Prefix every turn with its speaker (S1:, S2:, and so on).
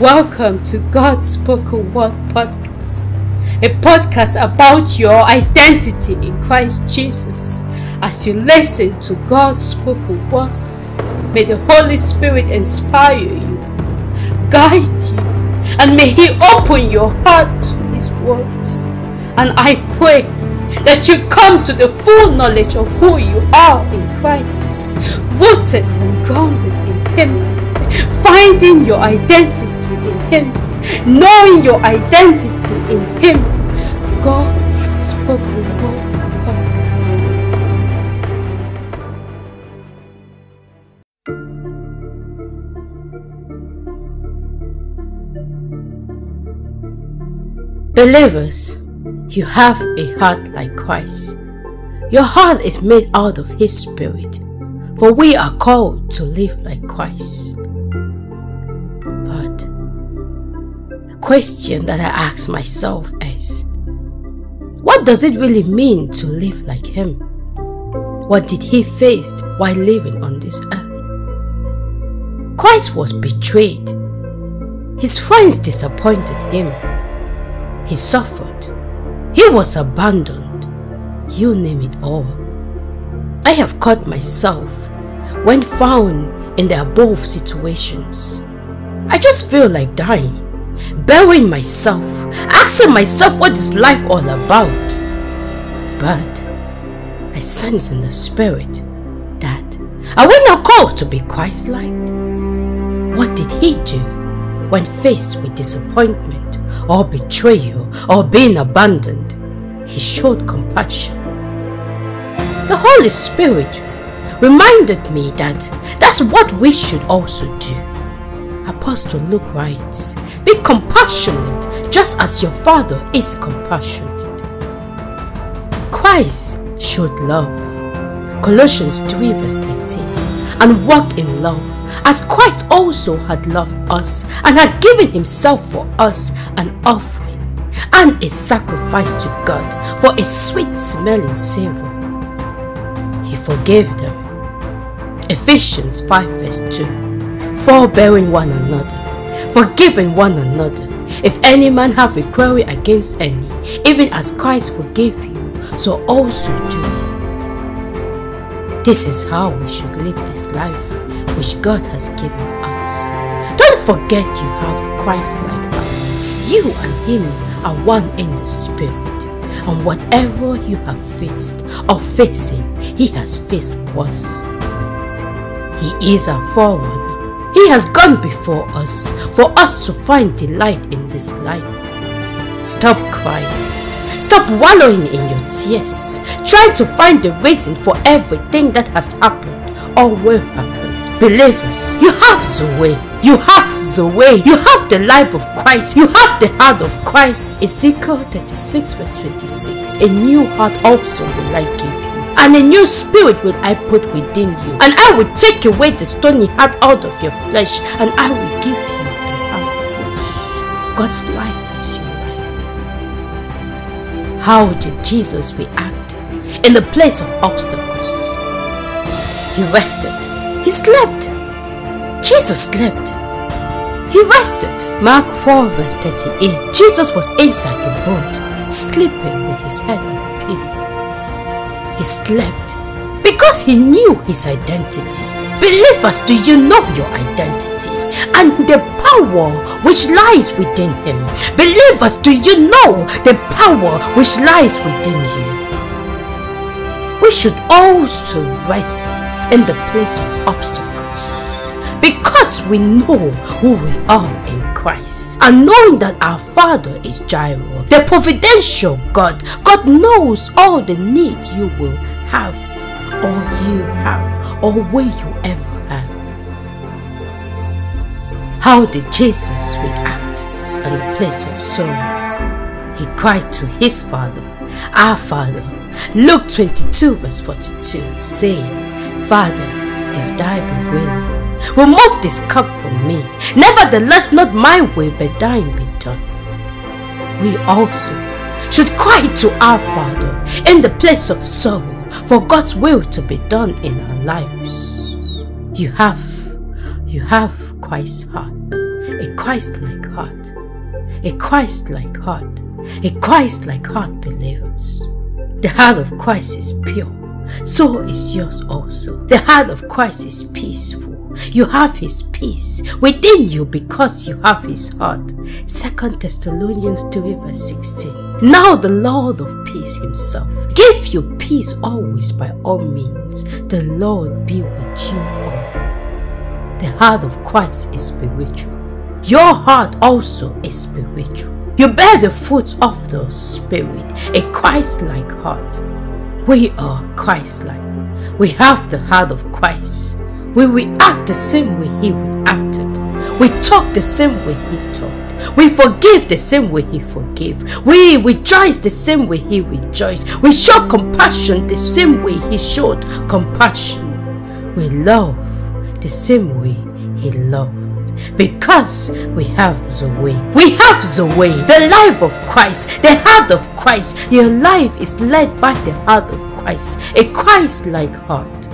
S1: Welcome to God's Spoken Word Podcast, a podcast about your identity in Christ Jesus. As you listen to God's spoken word, may the Holy Spirit inspire you, guide you, and may He open your heart to His words. And I pray that you come to the full knowledge of who you are in Christ, rooted and grounded in Him, finding your identity in Him, knowing your identity in Him. God spoken word podcast. Believers, you have a heart like Christ. Your heart is made out of His Spirit, for we are called to live like Christ. Question that I ask myself is what does it really mean to live like Him? What did He face while living on this earth? Christ was betrayed. His friends disappointed him. He suffered. He was abandoned. You name it all. I have caught myself when found in the above situations. I just feel like dying, burying myself, asking myself what is life all about. But I sense in the spirit that I we not called to be Christ-like? What did he do when faced with disappointment or betrayal or being abandoned? He showed compassion. The Holy Spirit reminded me that that's what we should also do. Apostle Luke right. Be compassionate just as your Father is compassionate. Christ showed love. Colossians 3 verse 13. And walk in love, as Christ also had loved us and had given himself for us an offering and a sacrifice to God for a sweet smelling savor. He forgave them. Ephesians 5 verse 2. Forbearing one another, forgiving one another. If any man have a query against any, even as Christ forgave you, so also do. This is how we should live this life which God has given us. Don't forget you have Christ like love. You and Him are one in the Spirit. And whatever you have faced or facing, He has faced worse. He is our forerunner. He has gone before us for us to find delight in this life. Stop crying. Stop wallowing in your tears, trying to find the reason for everything that has happened or will happen. Believers, you have the way. You have the way. You have the life of Christ. You have the heart of Christ. Ezekiel 36 verse 26. A new heart also will I give. And a new spirit will I put within you. And I will take away the stony heart out of your flesh. And I will give you an heart of flesh. God's life is your life. How did Jesus react in the place of obstacles? He rested. He slept. Jesus slept. He rested. Mark 4 verse 38. Jesus was inside the boat, sleeping with his head on the pillow. He slept because he knew his identity. Believers, do you know your identity and the power which lies within him? Believers, do you know the power which lies within you? We should also rest in the place of obstacles because we know who we are in Christ and knowing that our Father is Jireh, the providential God. God knows all the need you will have, or you have, or will you ever have. How did Jesus react in the place of sorrow? He cried to his Father, Our Father, Luke 22 verse 42, saying, Father, if thou be willing, remove this cup from me. Nevertheless, not my will, but thine be done. We also should cry to our Father in the place of sorrow for God's will to be done in our lives. You have, you have Christ's heart. a Christ-like heart, a Christ-like heart, a Christ-like heart, believers. The heart of Christ is pure, so is yours also. The heart of Christ is peaceful. You have his peace within you because you have his heart. 2 Thessalonians 2 verse 16. Now the Lord of peace himself give you peace always by all means. The Lord be with you all. The heart of Christ is spiritual. Your heart also is spiritual. You bear the fruit of the Spirit, a Christ-like heart. We are Christ-like. We have the heart of Christ. We react the same way He reacted. We talk the same way He talked. We forgive the same way He forgave. We rejoice the same way He rejoiced. We show compassion the same way He showed compassion. We love the same way He loved because we have the way. We have the way, the life of Christ, the heart of Christ. Your life is led by the heart of Christ, a Christ like heart.